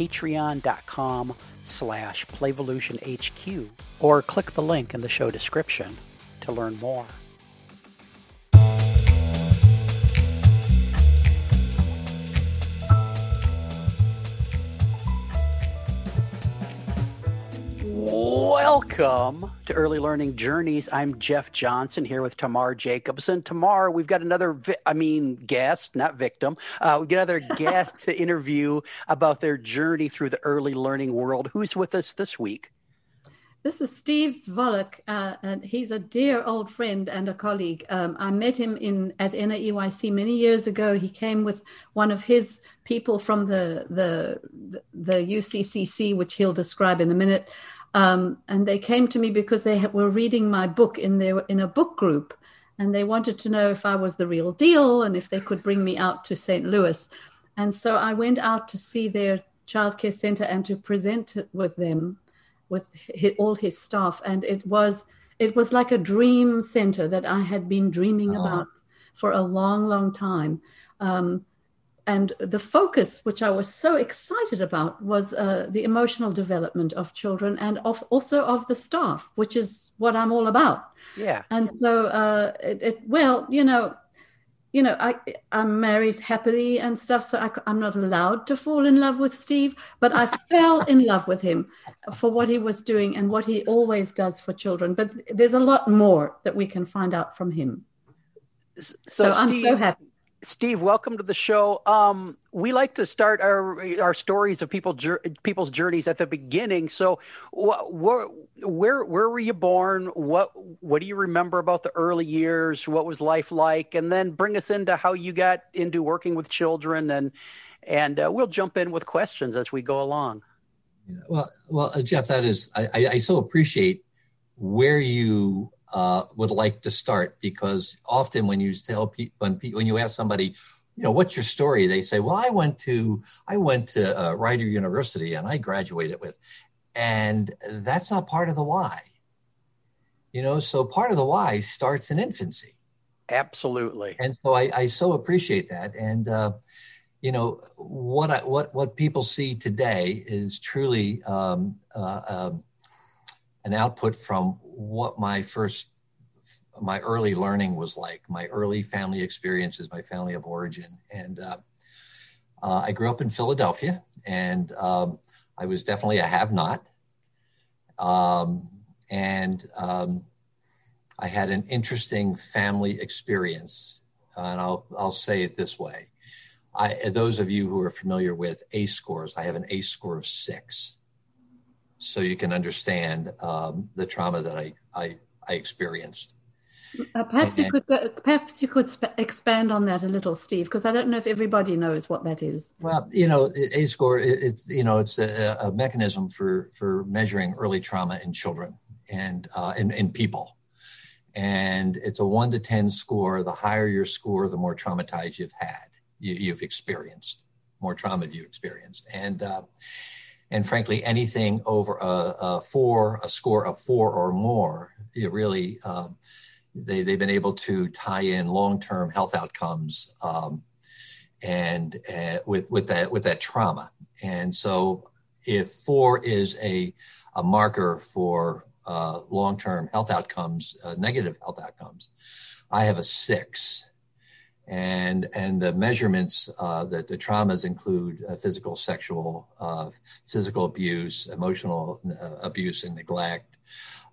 patreon.com slash playvolutionhq or click the link in the show description to learn more. Welcome to Early Learning Journeys. I'm Jeff Johnson here with Tamar Jacobson. Tamar, we've got another, vi- I mean, guest, not victim. Uh, we get another guest to interview about their journey through the early learning world. Who's with us this week? This is Steve Zwolak, uh, and he's a dear old friend and a colleague. Um, I met him in at NAEYC many years ago. He came with one of his people from the the the UCCC, which he'll describe in a minute. Um, and they came to me because they were reading my book in their in a book group, and they wanted to know if I was the real deal and if they could bring me out to St. Louis. And so I went out to see their childcare center and to present with them with his, all his staff and it was it was like a dream center that i had been dreaming oh. about for a long long time um, and the focus which i was so excited about was uh, the emotional development of children and of, also of the staff which is what i'm all about yeah and so uh, it, it well you know you know, I I'm married happily and stuff, so I, am not allowed to fall in love with Steve. But I fell in love with him for what he was doing and what he always does for children. But there's a lot more that we can find out from him. So, so I'm so happy. Steve, welcome to the show. Um, we like to start our our stories of people people's journeys at the beginning. So, wh- wh- where where were you born? What what do you remember about the early years? What was life like? And then bring us into how you got into working with children, and and uh, we'll jump in with questions as we go along. Yeah, well, well, uh, Jeff, that is I, I, I so appreciate where you uh, would like to start because often when you tell people when, when you ask somebody you know what's your story they say well i went to i went to uh, rider university and i graduated with and that's not part of the why. You know so part of the why starts in infancy. Absolutely. And so i, I so appreciate that. And uh, you know what I, what what people see today is truly um, uh, um, an output from what my first my early learning was like my early family experiences my family of origin. And uh, uh, i grew up in philadelphia and um, i was definitely a have not um, and um, i had an interesting family experience. And i'll, I'll say it this way. I, those of you who are familiar with ACE scores, I have an ACE score of six so you can understand um, the trauma that I, I, I experienced. Uh, perhaps and, you could uh, perhaps you could sp- expand on that a little, Steve, because I don't know if everybody knows what that is. Well, you know, A score it, it's you know it's a, a, mechanism for for measuring early trauma in children and uh, in, in people, and it's a one to ten score. The higher your score, the more traumatized you've had, you, have experienced, more trauma you've experienced, and uh, and frankly, anything over a, a, four, a score of four or more, it really um, they they've been able to tie in long term health outcomes um, and uh, with with that with that trauma. And so, if four is a a marker for uh, long term health outcomes, uh, negative health outcomes, I have a six and and the measurements uh, that the traumas include uh, physical, sexual, uh, physical abuse, emotional uh, abuse and neglect,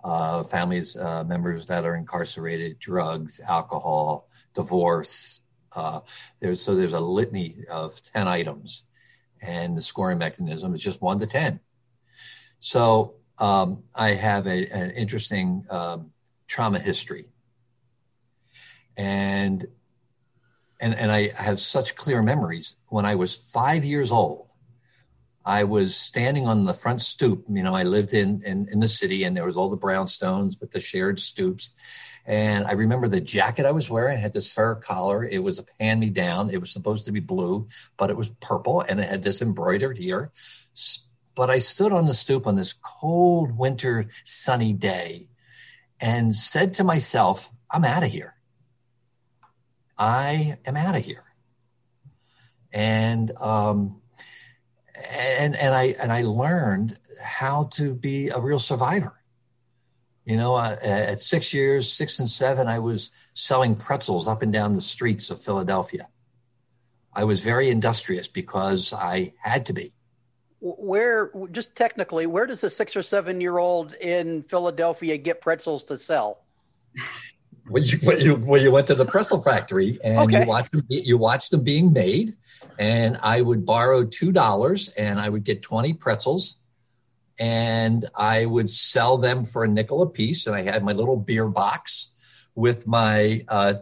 uh, families uh, members that are incarcerated, drugs, alcohol, divorce. there's so there's a litany of ten items, and the scoring mechanism is just one to ten. So um, I have a, an interesting um, trauma history, and and, and I have such clear memories. When I was five years old, I was standing on the front stoop. You know, I lived in, in, in the city and there was all the brownstones with the shared stoops. And I remember the jacket I was wearing had this fur collar. It was a hand me down. It was supposed to be blue, but it was purple and it had this embroidered here. But I stood on the stoop on this cold winter sunny day and said to myself, I'm out of here. I am out of here. And um, and and I and I learned how to be a real survivor. You know, at six years, six and seven, I was selling pretzels up and down the streets of Philadelphia. I was very industrious because I had to be. Where, just technically, where does a six or seven year old in Philadelphia get pretzels to sell? Well, you, well, you, well, you went to the pretzel factory and okay. you watched them, you watched them being made, and I would borrow two dollars and I would get twenty pretzels, and I would sell them for a nickel a piece. And I had my little beer box with my uh,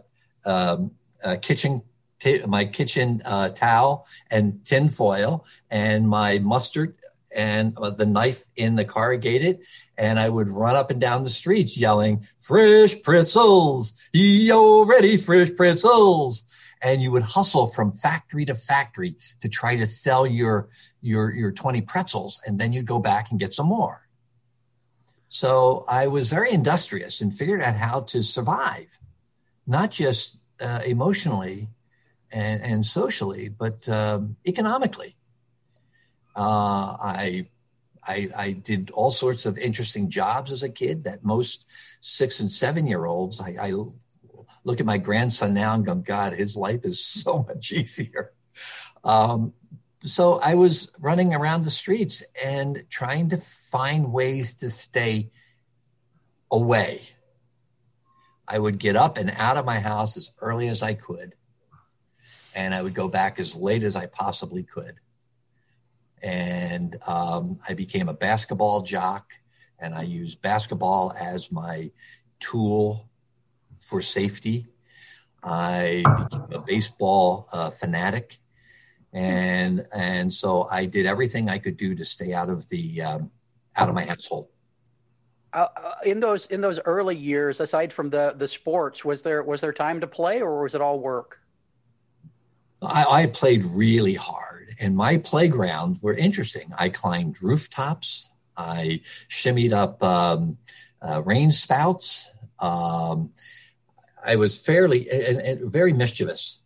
um, uh, kitchen t- my kitchen uh, towel and tin foil and my mustard and uh, the knife in the corrugated, and I would run up and down the streets yelling, "Fresh pretzels! Yo, ready, fresh pretzels!" And you would hustle from factory to factory to try to sell your your your twenty pretzels, and then you'd go back and get some more. So I was very industrious and figured out how to survive, not just uh, emotionally and, and socially, but um, economically. Uh, I, I, I did all sorts of interesting jobs as a kid that most six and seven year olds. I, I look at my grandson now and go, God, his life is so much easier. Um, so I was running around the streets and trying to find ways to stay away. I would get up and out of my house as early as I could, and I would go back as late as I possibly could and um, I became a basketball jock, and I used basketball as my tool for safety. I became a baseball uh, fanatic, and and so I did everything I could do to stay out of the um, out of my household. Uh, uh in those in those early years, aside from the the sports, was there was there time to play, or was it all work? I, I played really hard and my playground were interesting. I climbed rooftops. I shimmied up um, uh, rain spouts. Um, I was fairly and, and very mischievous.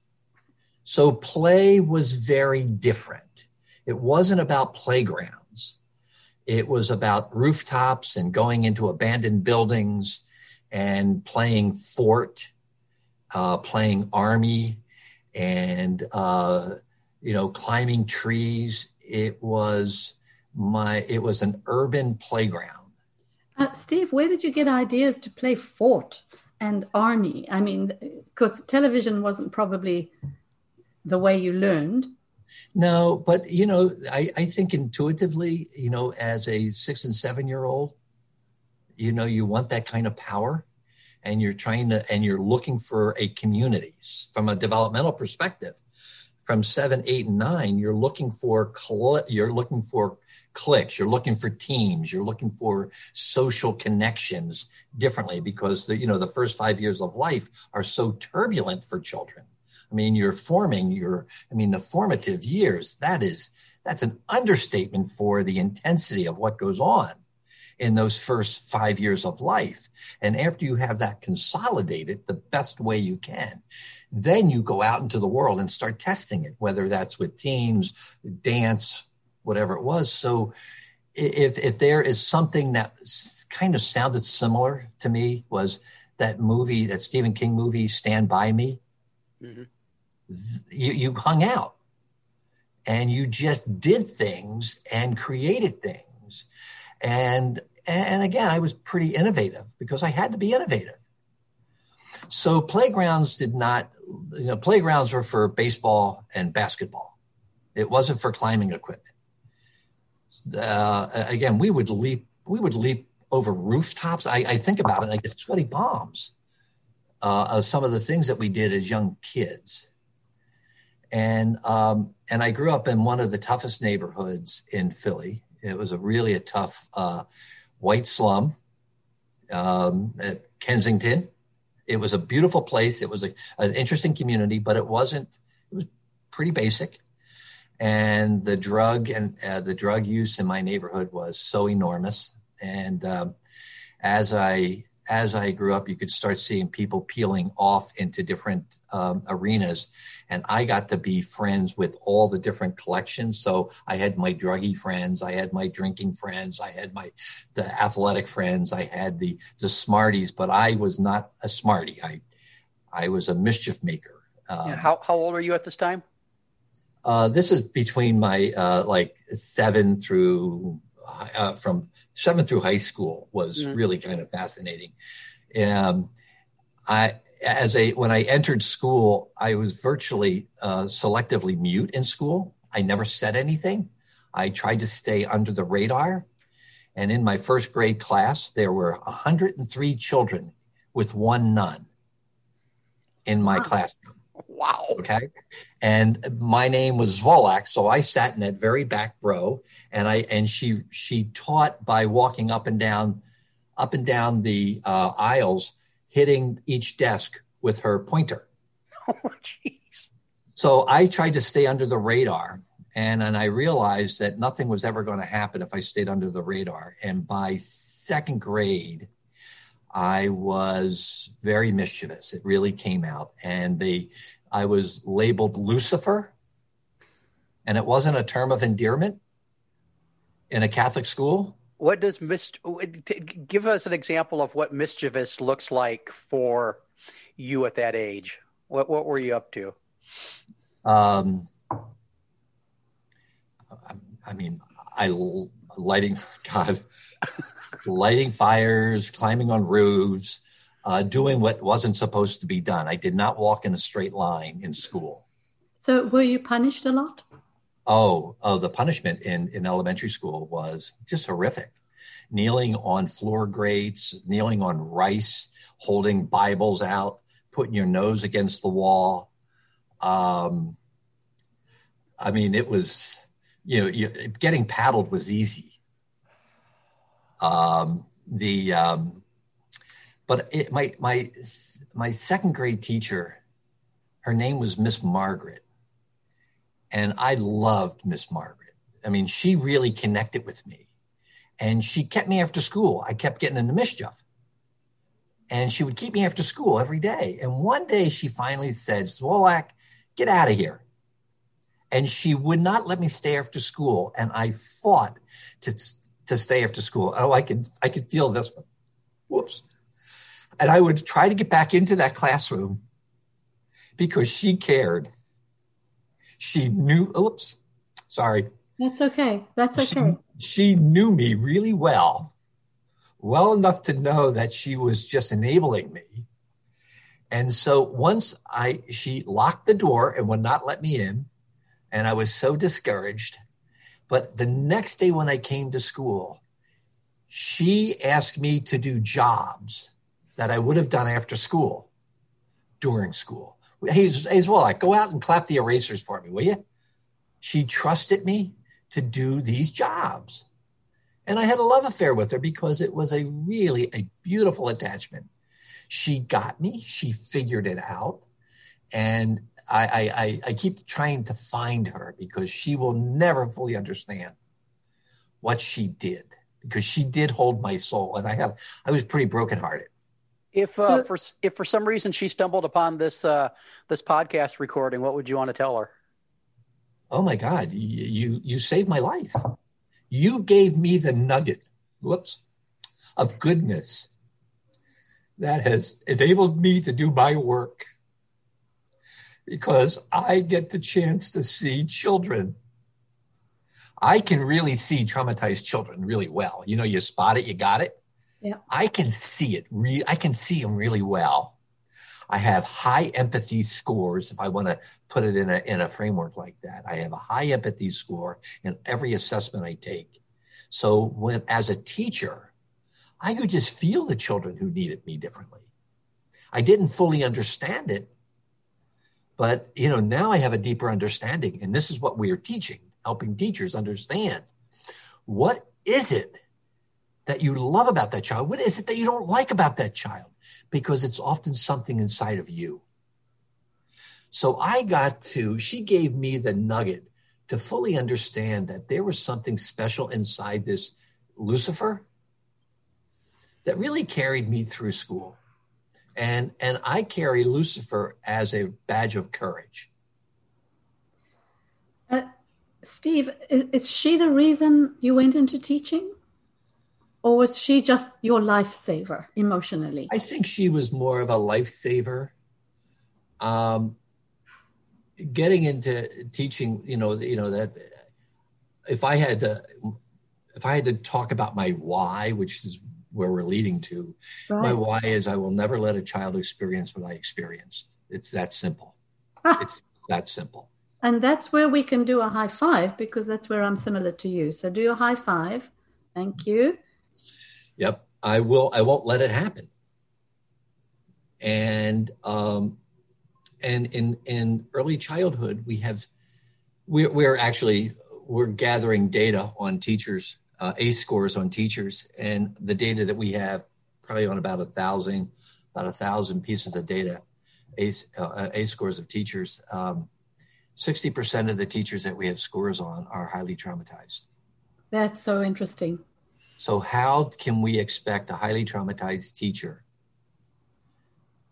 So play was very different. It wasn't about playgrounds. It was about rooftops and going into abandoned buildings and playing fort, uh, playing army, and uh, you know, climbing trees. It was my, it was an urban playground. Uh, Steve, where did you get ideas to play fort and army? I mean, because television wasn't probably the way you learned. No, but you know, I, I think intuitively, you know, as a six and seven year old, you know, you want that kind of power and you're trying to, and you're looking for a community from a developmental perspective from seven, eight, and nine, you're looking for cl- you're looking for cliques, you're looking for teams, you're looking for social connections differently because the you know the first five years of life are so turbulent for children. I mean, you're forming your I mean the formative years. That is that's an understatement for the intensity of what goes on in those first five years of life. And after you have that consolidated the best way you can, then you go out into the world and start testing it, whether that's with teams, dance, whatever it was. So if if there is something that kind of sounded similar to me was that movie, that Stephen King movie, Stand By Me. Mm-hmm. You, you hung out and you just did things and created things. And and again, I was pretty innovative because I had to be innovative. So playgrounds did not, you know, playgrounds were for baseball and basketball. It wasn't for climbing equipment. Uh, again, we would leap, we would leap over rooftops. I, I think about it, I get sweaty palms uh, of some of the things that we did as young kids. and um, and I grew up in one of the toughest neighborhoods in Philly. It was a really a tough uh, white slum um, at Kensington. It was a beautiful place. It was a, an interesting community, but it wasn't. It was pretty basic, and the drug and uh, the drug use in my neighborhood was so enormous. And um, as I as I grew up, you could start seeing people peeling off into different um, arenas. And I got to be friends with all the different collections. So I had my druggy friends, I had my drinking friends, I had my the athletic friends, I had the the smarties, but I was not a smarty. I I was a mischief maker. Um, yeah, how how old were you at this time? Uh, this is between my uh, like seven through uh, from seventh through high school was mm-hmm. really kind of fascinating. Um, I as a when I entered school, I was virtually uh, selectively mute in school. I never said anything. I tried to stay under the radar. And in my first grade class, there were 103 children with one nun in my wow. classroom. Wow. Okay. And my name was Zwolak, so I sat in that very back row, and I and she she taught by walking up and down, up and down the uh, aisles, hitting each desk with her pointer. Oh, jeez. So I tried to stay under the radar, and and I realized that nothing was ever going to happen if I stayed under the radar. And by second grade, I was very mischievous. It really came out, and they I was labeled Lucifer, and it wasn't a term of endearment in a Catholic school. What does mis- give us an example of what mischievous looks like for you at that age? What what were you up to? Um, I mean, I lighting God, lighting fires, climbing on roofs, uh, doing what wasn't supposed to be done. I did not walk in a straight line in school. So, were you punished a lot? Oh, oh, the punishment in, in elementary school was just horrific. Kneeling on floor grates, kneeling on rice, holding Bibles out, putting your nose against the wall. Um, I mean, it was, you know, you, getting paddled was easy. Um, the um, but it, my my my second grade teacher, her name was Miss Margaret, and I loved Miss Margaret. I mean, she really connected with me, and she kept me after school. I kept getting into mischief, and she would keep me after school every day. And one day, she finally said, "Zwolak, get out of here." And she would not let me stay after school, and I fought to to stay after school. Oh, I could I could feel this one. Whoops and I would try to get back into that classroom because she cared. She knew, oops, sorry. That's okay. That's okay. She, she knew me really well, well enough to know that she was just enabling me. And so once I, she locked the door and would not let me in, and I was so discouraged. But the next day when I came to school, she asked me to do jobs that I would have done after school, during school. He's as well. Like, go out and clap the erasers for me, will you? She trusted me to do these jobs. And I had a love affair with her because it was a really a beautiful attachment. She got me, she figured it out. And I, I, I keep trying to find her because she will never fully understand what she did because she did hold my soul. And I had I was pretty brokenhearted. If uh, for if for some reason she stumbled upon this uh, this podcast recording, what would you want to tell her? Oh my God, you, you you saved my life. You gave me the nugget, whoops, of goodness that has enabled me to do my work because I get the chance to see children. I can really see traumatized children really well. You know, you spot it, you got it. Yeah. I can see it. Re- I can see them really well. I have high empathy scores. If I want to put it in a in a framework like that, I have a high empathy score in every assessment I take. So when as a teacher, I could just feel the children who needed me differently. I didn't fully understand it, But you know, now I have a deeper understanding, and this is what we are teaching, helping teachers understand what is it that you love about that child? What is it that you don't like about that child? Because it's often something inside of you. So I got to, she gave me the nugget to fully understand that there was something special inside this Lucifer that really carried me through school. And, and I carry Lucifer as a badge of courage. Uh, Steve, is she the reason you went into teaching? Or was she just your lifesaver emotionally? I think she was more of a lifesaver. Um, getting into teaching, you know, you know that if I had to, if I had to talk about my why, which is where we're leading to, right. my why is I will never let a child experience what I experienced. It's that simple. Ah. It's that simple. And that's where we can do a high five because that's where I'm similar to you. So do a high five. Thank you. Yep. I will. I won't let it happen. And um, and in in early childhood we have we're, we're actually we're gathering data on teachers uh, ace scores on teachers and the data that we have probably on about a thousand about a thousand pieces of data ace uh, ace scores of teachers um, 60% of the teachers that we have scores on are highly traumatized that's so interesting so how can we expect a highly traumatized teacher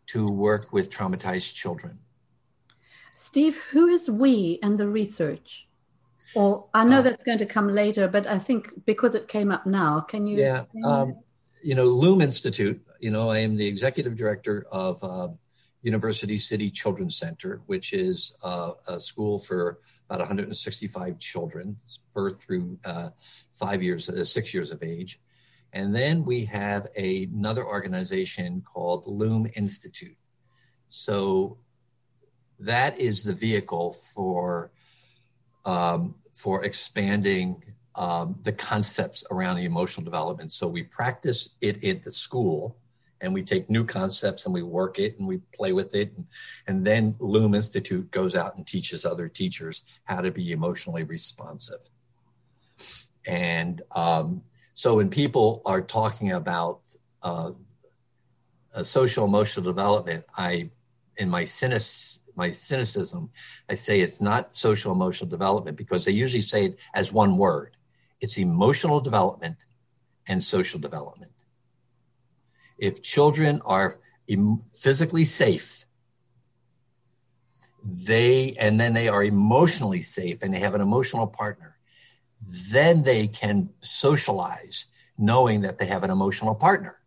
to work with traumatized children. Steve, who is we and the research? Or I know uh, that's going to come later, but I think because it came up now, can you? Yeah, um, you know, LUME Institute. You know, I am the executive director of uh, University City Children's Center, which is uh, a school for about 165 children, birth through uh, five years, uh, six years of age. And then we have a, another organization called LUME Institute. So that is the vehicle for um, for expanding um, the concepts around the emotional development. So we practice it at the school, and we take new concepts and we work it and we play with it, and, and then LUME Institute goes out and teaches other teachers how to be emotionally responsive. And um, so when people are talking about uh, social emotional development, I, in my cynic, my cynicism, I say it's not social emotional development because they usually say it as one word. It's emotional development and social development. If children are physically safe, they and then they are emotionally safe and they have an emotional partner then they can socialize knowing that they have an emotional partner.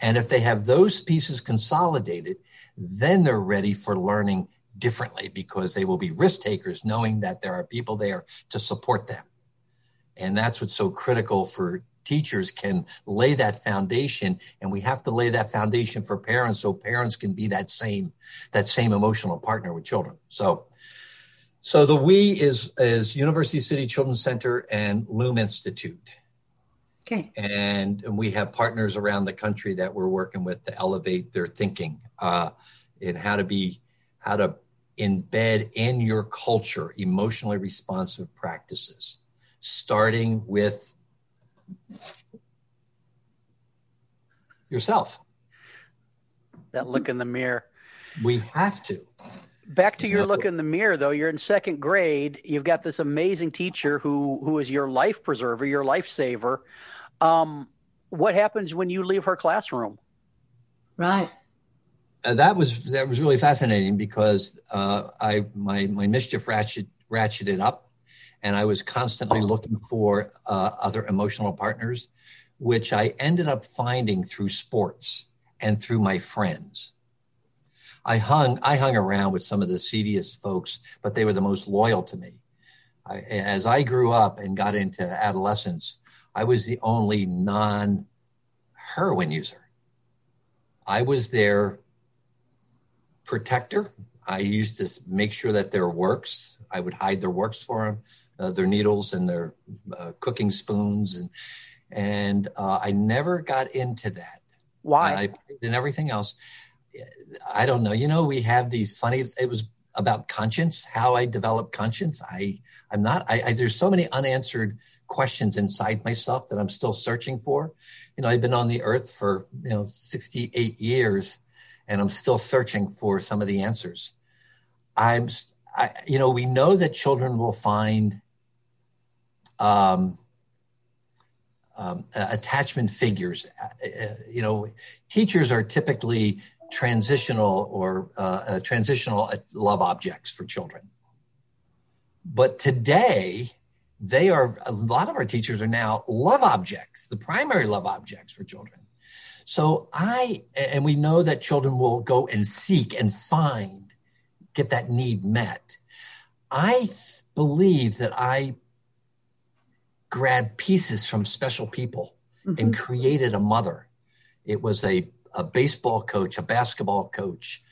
And if they have those pieces consolidated, then they're ready for learning differently because they will be risk takers knowing that there are people there to support them. And that's what's so critical for teachers can lay that foundation and we have to lay that foundation for parents so parents can be that same that same emotional partner with children. So so the we is is University City Children's Center and LUME Institute. Okay. And, and we have partners around the country that we're working with to elevate their thinking uh, in how to be how to embed in your culture emotionally responsive practices, starting with yourself. That look in the mirror. We have to. Back to your look in the mirror though. You're in second grade. You've got this amazing teacher who who is your life preserver your lifesaver. Um, what happens when you leave her classroom? Right. Uh, that was that was really fascinating because uh, I my my mischief ratchet ratcheted up, and I was constantly looking for uh, other emotional partners, which I ended up finding through sports and through my friends. I hung I hung around with some of the seediest folks, but they were the most loyal to me. I, as I grew up and got into adolescence, I was the only non heroin user. I was their protector. I used to make sure that their works, I would hide their works for them, uh, their needles and their uh, cooking spoons, and and uh, I never got into that. Why? I, and everything else I don't know. You know, we have these funny. It was about conscience, how I develop conscience. I I'm not. I, I there's so many unanswered questions inside myself that I'm still searching for. You know, I've been on the earth for you know 68 years, and I'm still searching for some of the answers. I'm. I, you know, we know that children will find um, um, attachment figures. Uh, uh, you know, teachers are typically transitional or uh, uh, transitional love objects for children. But today, they are a lot of our teachers are now love objects, the primary love objects for children. So I and we know that children will go and seek and find, get that need met. I believe that I grabbed pieces from special people mm-hmm. and created a mother. It was a, a baseball coach, a basketball coach,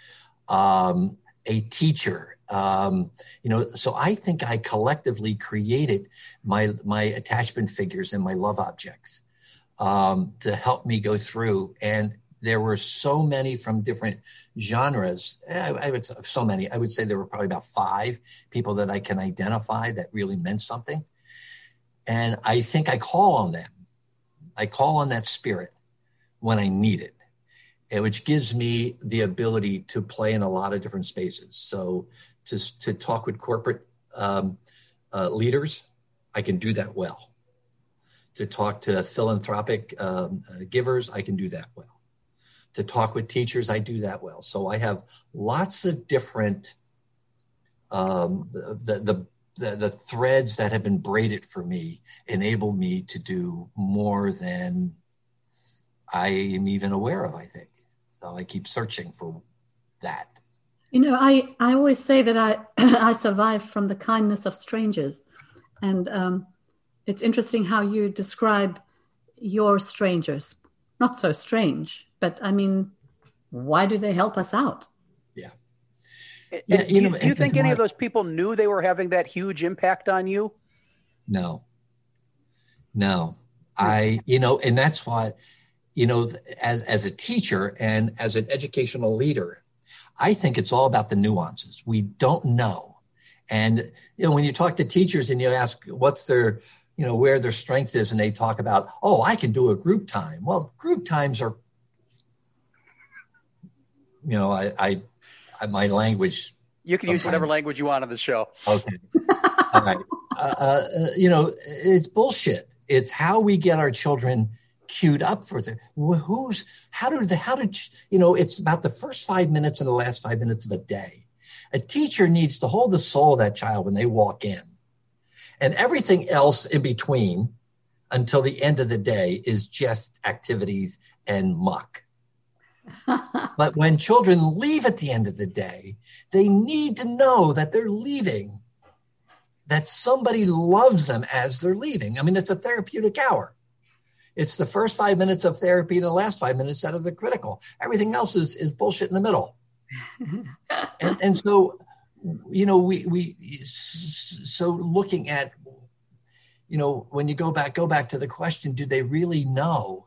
um, a teacher. Um, you know, so I think I collectively created my my attachment figures and my love objects um, to help me go through. And there were so many from different genres. I, I would so many. I would say there were probably about five people that I can identify that really meant something. And I think I call on them. I call on that spirit when I need it, which gives me the ability to play in a lot of different spaces. So to, to talk with corporate um, uh, leaders, I can do that well. To talk to philanthropic um, uh, givers, I can do that well. To talk with teachers, I do that well. So I have lots of different um, the, the the, the threads that have been braided for me enable me to do more than I am even aware of, I think. So I keep searching for that. You know, I, I always say that I, I survive from the kindness of strangers. And um, it's interesting how you describe your strangers. Not so strange, but I mean, why do they help us out? Yeah, you know, do you think any of those people knew they were having that huge impact on you? No, no. Hmm. I, you know, and that's why, you know, as as a teacher and as an educational leader, I think it's all about the nuances. We don't know, and you know, when you talk to teachers and you ask what's their, you know, where their strength is, and they talk about, oh, I can do a group time. Well, group times are, you know, I, I my language. You can use whatever language you want on the show. Okay. All right. Uh, uh, you know, it's bullshit. It's how we get our children queued up for the who's how do the how did you know it's about the first five minutes and the last five minutes of a day a teacher needs to hold the soul of that child when they walk in and everything else in between until the end of the day is just activities and muck but when children leave at the end of the day, they need to know that they're leaving, that somebody loves them as they're leaving. I mean, it's a therapeutic hour. It's the first five minutes of therapy and the last five minutes that are the critical. Everything else is, is bullshit in the middle. and, and so, you know, we, we, so looking at, you know, when you go back, go back to the question, do they really know?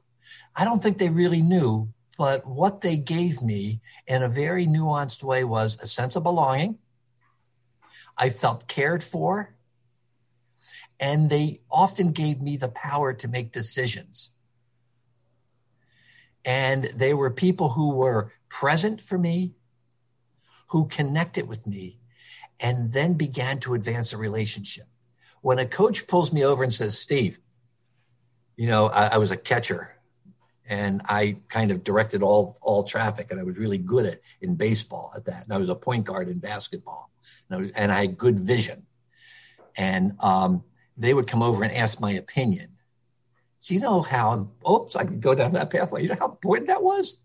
I don't think they really knew but what they gave me in a very nuanced way was a sense of belonging. I felt cared for. And they often gave me the power to make decisions. And they were people who were present for me, who connected with me, and then began to advance a relationship. When a coach pulls me over and says, Steve, you know, I, I was a catcher and I kind of directed all all traffic, and I was really good at in baseball at that. And I was a point guard in basketball, and I, was, and I had good vision. And um, they would come over and ask my opinion. So you know how? Oops, I could go down that pathway. You know how important that was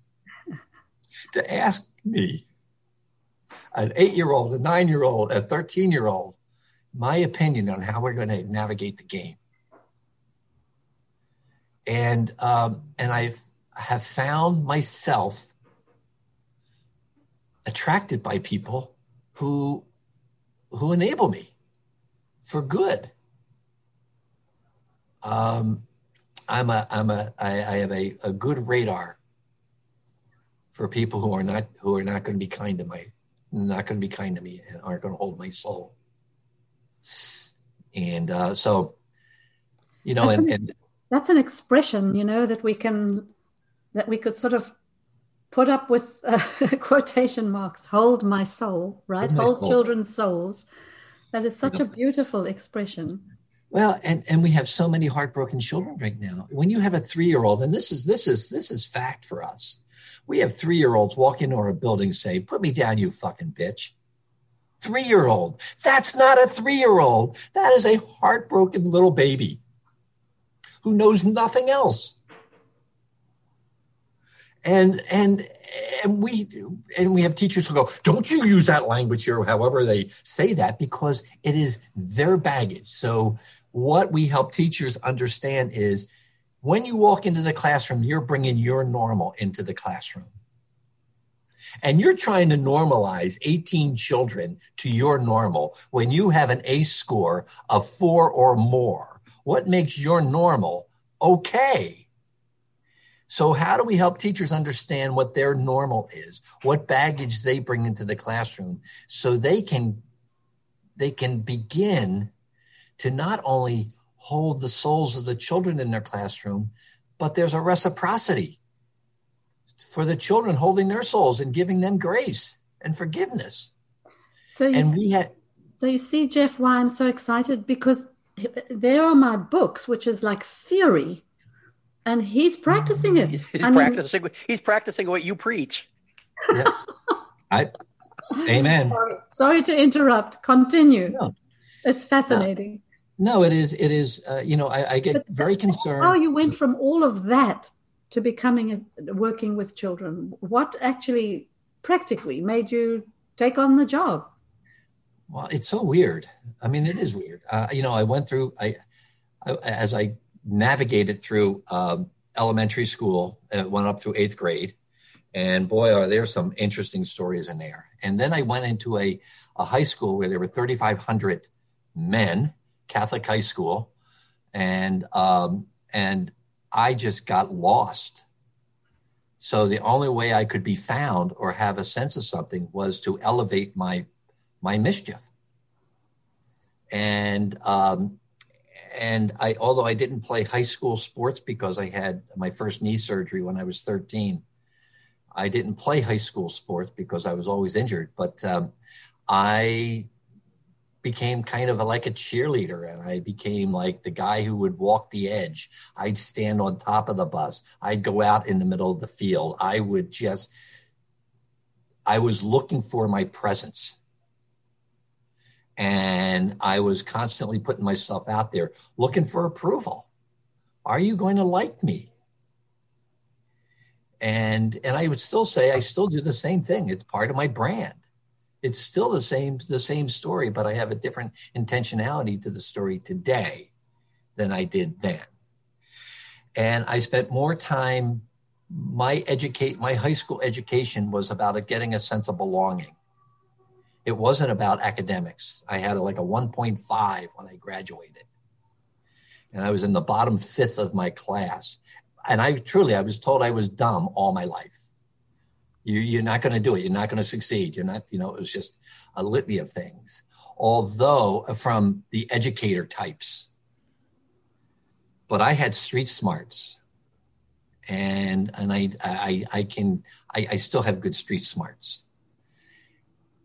to ask me, an eight-year-old, a nine-year-old, a thirteen-year-old, my opinion on how we're going to navigate the game and um, and I have found myself attracted by people who who enable me for good. Um, I'm a I'm a I, I have a, a good radar for people who are not who are not going to be kind to my not going to be kind to me and aren't going to hold my soul. And uh, so, you know, that's and, an, and that's an expression, you know, that we can that we could sort of put up with uh, quotation marks. Hold my soul, right? Hold hold soul. children's souls. That is such a beautiful expression. Well, and, and we have so many heartbroken children right now. When you have a three year old, and this is this is this is fact for us. We have three year olds walk into our building say, Put me down, you fucking bitch. Three year old. That's not a three year old. That is a heartbroken little baby who knows nothing else. And and and we and we have teachers who go, don't you use that language here, however they say that, because it is their baggage. So what we help teachers understand is when you walk into the classroom, you're bringing your normal into the classroom. And you're trying to normalize 18 children to your normal when you have an ACE score of four or more. What makes your normal okay? So, how do we help teachers understand what their normal is, what baggage they bring into the classroom, so they can they can begin to not only hold the souls of the children in their classroom, but there's a reciprocity for the children holding their souls and giving them grace and forgiveness. So you And see, we had so you see, Jeff, why I'm so excited because there are my books, which is like theory, and he's practicing it. He's I mean, practicing. he's practicing what you preach. yeah, I Amen. sorry, sorry to interrupt. Continue. No. It's fascinating. No, it is. It is. Uh, you know, I, I get But very How concerned. you went from all of that to becoming a, working with children? What actually practically made you take on the job? Well, it's so weird. I mean, it is weird. Uh, you know, I went through. I, I as I navigated through um, elementary school, uh, went up through eighth grade, and boy, are there some interesting stories in there. And then I went into a, a high school where there were 3,500 men, Catholic high school, and um, and I just got lost. So the only way I could be found or have a sense of something was to elevate my my mischief. And um, and I, although I didn't play high school sports because I had my first knee surgery when I was 13, I didn't play high school sports because I was always injured. But um, I became kind of a, like a cheerleader, and I became like the guy who would walk the edge. I'd stand on top of the bus. I'd go out in the middle of the field. I would just. I was looking for my presence and I was constantly putting myself out there looking for approval. Are you going to like me? And and I would still say I still do the same thing. It's part of my brand. It's still the same the same story, but I have a different intentionality to the story today than I did then. And I spent more time my educate my high school education was about getting a sense of belonging it wasn't about academics. I had like a 1.5 when I graduated. And I was in the bottom fifth of my class. And I truly, I was told I was dumb all my life. You, you're not going to do it. You're not going to succeed. You're not, you know, it was just a litany of things. Although uh, from the educator types, but I had street smarts, and and I I I can I, I still have good street smarts.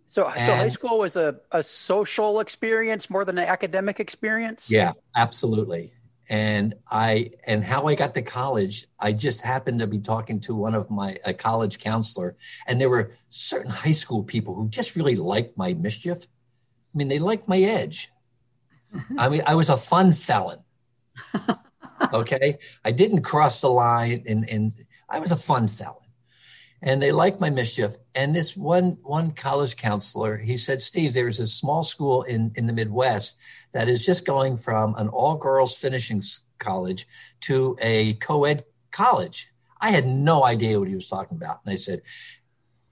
So, so high school was a, a social experience more than an academic experience. Yeah, absolutely. And I and how I got to college, I just happened to be talking to one of my a college counselor, and there were certain high school people who just really liked my mischief. I mean, they liked my edge. I mean, I was a fun felon. Okay, I didn't cross the line, and and I was a fun felon and they liked my mischief. And this one one college counselor, he said, Steve, there's a small school in in the Midwest that is just going from an all girls finishing college to a co-ed college. I had no idea what he was talking about, and I said,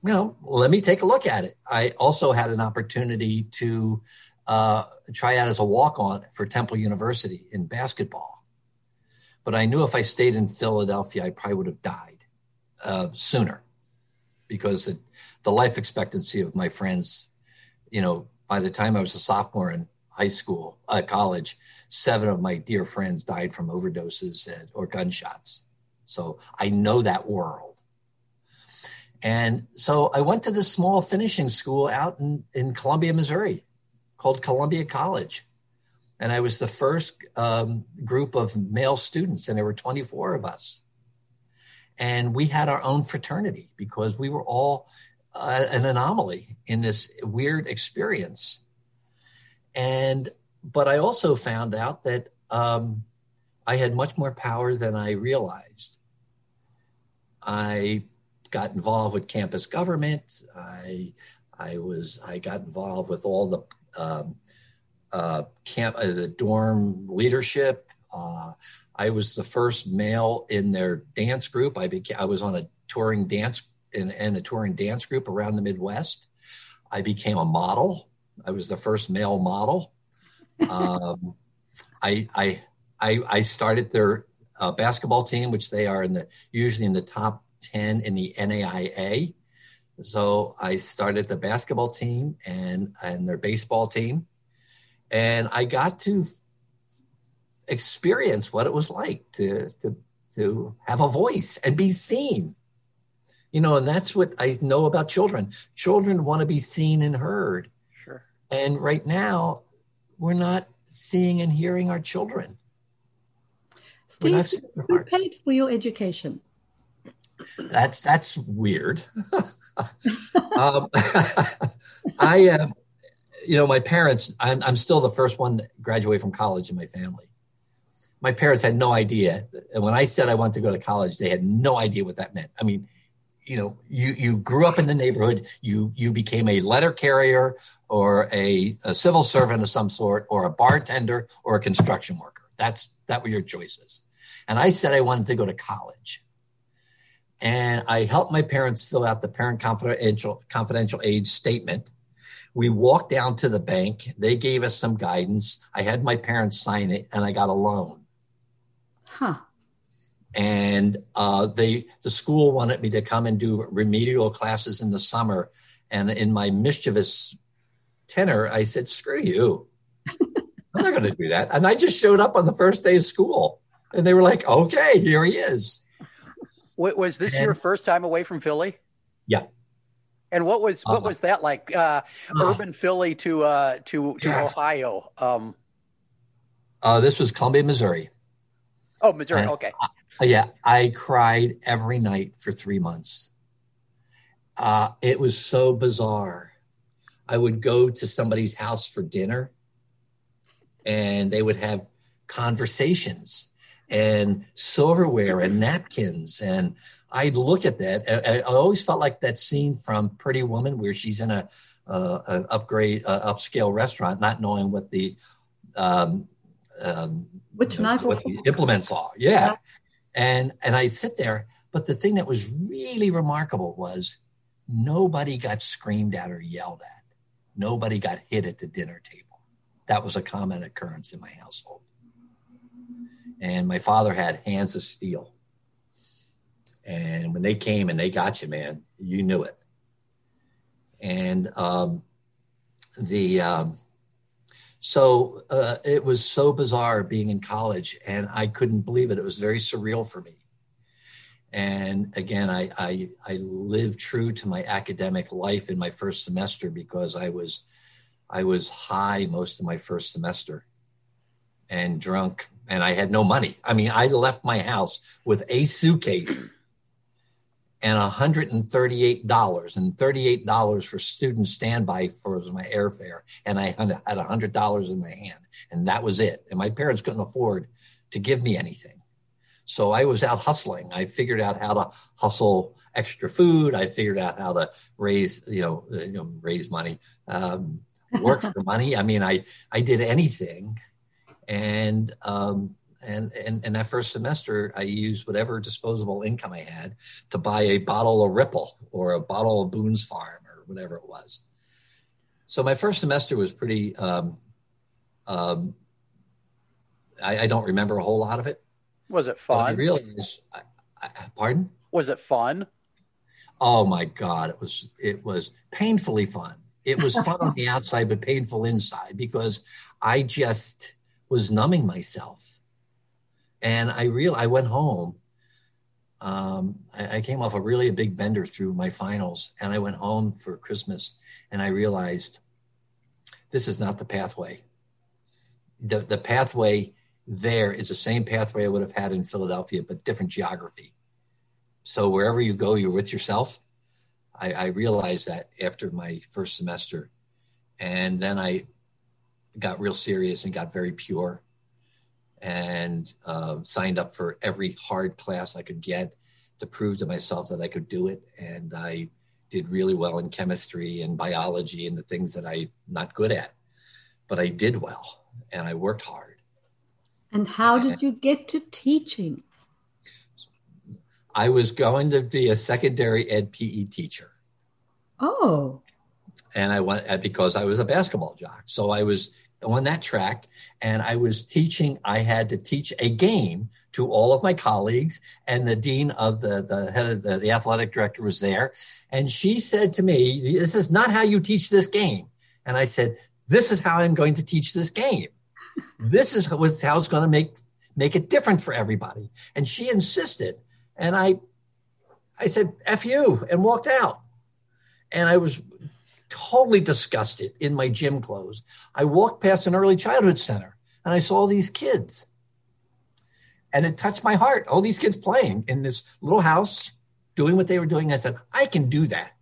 well, let me take a look at it. I also had an opportunity to uh, try out as a walk on for Temple University in basketball. But I knew if I stayed in Philadelphia, I probably would have died uh, sooner. Because it, the life expectancy of my friends, you know, by the time I was a sophomore in high school, uh, college, seven of my dear friends died from overdoses and, or gunshots. So I know that world. And so I went to this small finishing school out in, in Columbia, Missouri called Columbia College. And I was the first um, group of male students, and there were 24 of us. And we had our own fraternity because we were all uh, an anomaly in this weird experience. And, but I also found out that um, I had much more power than I realized. I got involved with campus government. I, I was, I got involved with all the um, uh, camp, uh, the dorm leadership. I was the first male in their dance group. I became, I was on a touring dance in a touring dance group around the Midwest. I became a model. I was the first male model. Um, I, I, I, I started their uh, basketball team, which they are in the usually in the top ten in the NAIA. So I started the basketball team and and their baseball team, and I got to experience what it was like to to to have a voice and be seen. You know, and that's what I know about children. Children want to be seen and heard. Sure. And right now, we're not seeing and hearing our children. Steve, who paid for your education? That's that's weird. um, I, uh, you know, my parents. I'm I'm still the first one to graduate from college in my family. My parents had no idea, and when I said I wanted to go to college, they had no idea what that meant. I mean, you know, you you grew up in the neighborhood, you you became a letter carrier or a, a civil servant of some sort, or a bartender or a construction worker. That's that were your choices. And I said I wanted to go to college and I helped my parents fill out the parent confidential confidential age statement. We walked down to the bank. They gave us some guidance. I had my parents sign it, and I got a loan. Huh. And uh, they the school wanted me to come and do remedial classes in the summer, and in my mischievous tenor, I said, "Screw you." I'm not going to do that. And I just showed up on the first day of school, and they were like, "Okay, here he is." Was this and, your first time away from Philly? Yeah. And what was what uh, was that like? Uh, uh, urban Philly to uh, to to yeah. Ohio. Um, uh, this was Columbia, Missouri. Oh, Missouri. And okay. I, yeah, I cried every night for three months. Uh, it was so bizarre. I would go to somebody's house for dinner, and they would have conversations and silverware and napkins. And I'd look at that. I, I always felt like that scene from Pretty Woman where she's in a uh, an upgrade, uh, upscale restaurant, not knowing what the um, um, which what the implements are. Yeah. yeah. And and I sit there, but the thing that was really remarkable was nobody got screamed at or yelled at. Nobody got hit at the dinner table. That was a common occurrence in my household and my father had hands of steel. And when they came and they got you, man, you knew it. And um, the um, so uh, it was so bizarre being in college, and I couldn't believe it. It was very surreal for me. And again, I, I, I lived true to my academic life in my first semester because I was I was high most of my first semester and drunk and I had no money. I mean, I left my house with a suitcase and $138 and $38 for student standby for my airfare. And I had $100 in my hand and that was it. And my parents couldn't afford to give me anything. So I was out hustling. I figured out how to hustle extra food. I figured out how to raise, you know, uh, you know raise money, um, work for money. I mean, I, I did anything and um, and, and and that first semester i used whatever disposable income i had to buy a bottle of ripple or a bottle of boone's farm or whatever it was. So my first semester was pretty um, um, I, I, don't remember a whole lot of it. Was it fun? really I, I, pardon? Was it fun? Oh my God, it was it was painfully fun. It was fun on the outside, but painful inside because I just was numbing myself. And I real I went home. Um, I, I came off a really a big bender through my finals, and I went home for Christmas, and I realized this is not the pathway. The the pathway there is the same pathway I would have had in Philadelphia, but different geography. So wherever you go, you're with yourself. I, I realized that after my first semester, and then I got real serious and got very pure, and uh, signed up for every hard class I could get to prove to myself that I could do it. And I did really well in chemistry and biology and the things that I'm not good at, but I did well and I worked hard. And how did you get to teaching? I was going to be a secondary ed PE teacher. Oh. And I went uh, because I was a basketball jock. So I was on that track and I was teaching. I had to teach a game to all of my colleagues, and the dean of the, the head of the, the athletic director was there. And she said to me, This is not how you teach this game. And I said, This is how I'm going to teach this game. This is how it's going to make make it different for everybody. And she insisted. And I I said, F you, and walked out. And I was totally disgusted in my gym clothes. I walked past an early childhood center and I saw these kids. And it touched my heart. All these kids playing in this little house, doing what they were doing. I said, I can do that.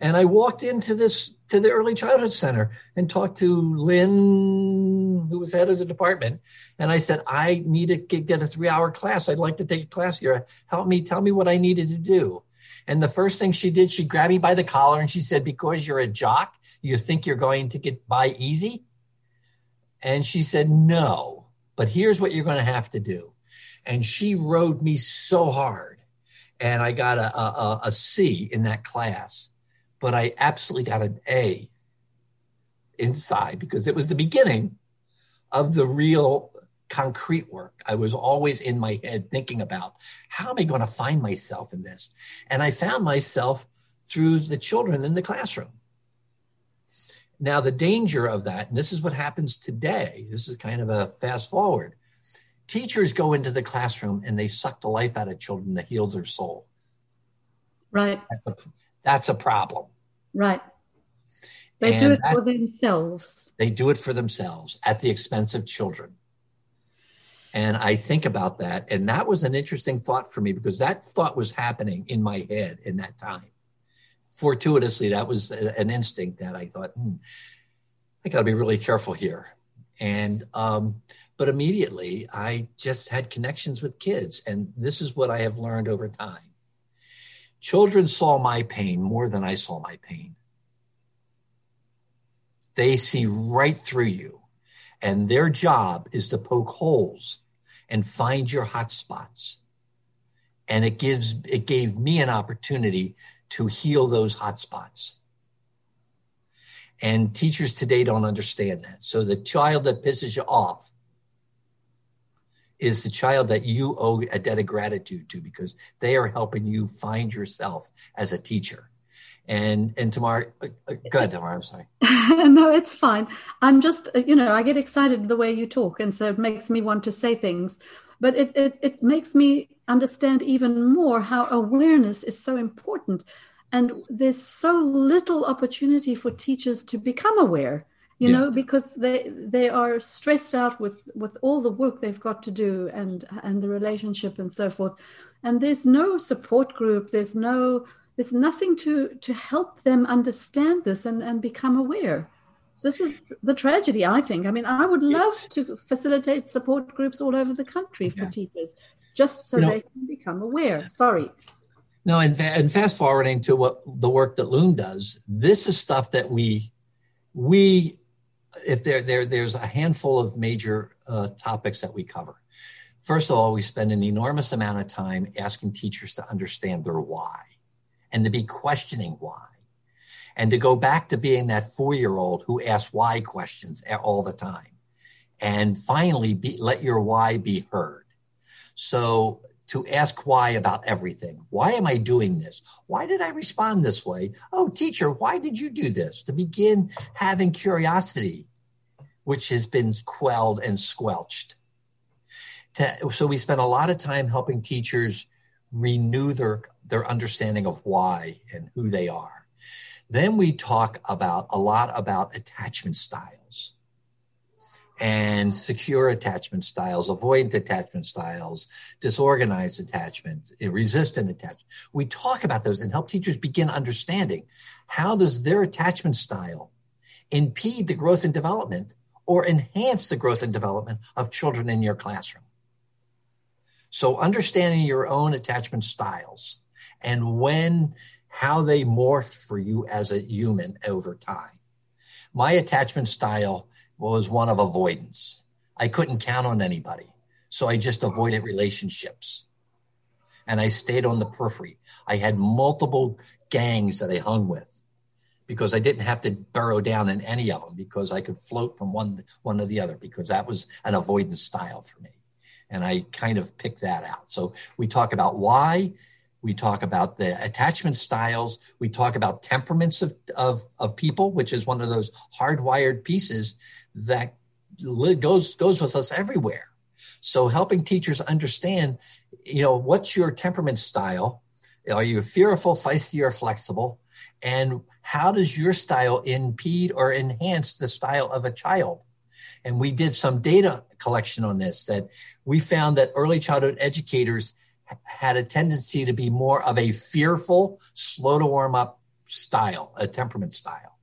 And I walked into this to the early childhood center and talked to Lynn, who was head of the department. And I said, I need to get a three hour class. I'd like to take a class here. Help me, tell me what I needed to do. And the first thing she did, she grabbed me by the collar and she said, Because you're a jock, you think you're going to get by easy? And she said, No, but here's what you're going to have to do. And she rode me so hard. And I got a, a, a C in that class, but I absolutely got an A inside because it was the beginning of the real concrete work. I was always in my head thinking about how am I going to find myself in this? And I found myself through the children in the classroom. Now, the danger of that, and this is what happens today, this is kind of a fast forward. Teachers go into the classroom and they suck the life out of children that heals their soul. Right. That's a, that's a problem. Right. They and do it that, for themselves. They do it for themselves at the expense of children. And I think about that. And that was an interesting thought for me because that thought was happening in my head in that time. Fortuitously, that was an instinct that I thought, hmm, I got to be really careful here. And, um, but immediately I just had connections with kids. And this is what I have learned over time. Children saw my pain more than I saw my pain. They see right through you. And their job is to poke holes and find your hot spots. And it gives it gave me an opportunity to heal those hot spots. And teachers today don't understand that. So the child that pisses you off is the child that you owe a debt of gratitude to because they are helping you find yourself as a teacher. And and Tamar, uh, uh, go ahead, Tamar. I'm sorry. no, it's fine. I'm just, uh, you know, I get excited the way you talk, and so it makes me want to say things. But it it, it makes me understand even more how awareness is so important, and there's so little opportunity for teachers to become aware. You yeah. know, because they they are stressed out with with all the work they've got to do and and the relationship and so forth, and there's no support group. There's no there's nothing to to help them understand this and and become aware. This is the tragedy i think. I mean i would love to facilitate support groups all over the country for yeah. teachers just so you know, they can become aware. Sorry. No and, and fast forwarding to what the work that LUME does this is stuff that we we if there, there there's a handful of major uh, topics that we cover. First of all we spend an enormous amount of time asking teachers to understand their why and to be questioning why. And to go back to being that four year old who asks why questions all the time. And finally, be, let your why be heard. So to ask why about everything. Why am I doing this? Why did I respond this way? Oh, teacher, why did you do this? To begin having curiosity, which has been quelled and squelched. To, so we spend a lot of time helping teachers renew their, their understanding of why and who they are. Then we talk about a lot about attachment styles and secure attachment styles, avoidant attachment styles, disorganized attachment, resistant attachment. We talk about those and help teachers begin understanding how does their attachment style impede the growth and development or enhance the growth and development of children in your classroom. So understanding your own attachment styles and when how they morph for you as a human over time. My attachment style was one of avoidance. I couldn't count on anybody. So I just avoided relationships. And I stayed on the periphery. I had multiple gangs that I hung with because I didn't have to burrow down in any of them because I could float from one one to the other because that was an avoidance style for me. And I kind of picked that out. So we talk about why, we talk about the attachment styles, we talk about temperaments of, of, of people, which is one of those hardwired pieces that goes goes with us everywhere. So helping teachers understand, you know, what's your temperament style? Are you fearful, feisty, or flexible? And how does your style impede or enhance the style of a child? And we did some data collection on this that we found that early childhood educators had a tendency to be more of a fearful, slow to warm up style, a temperament style.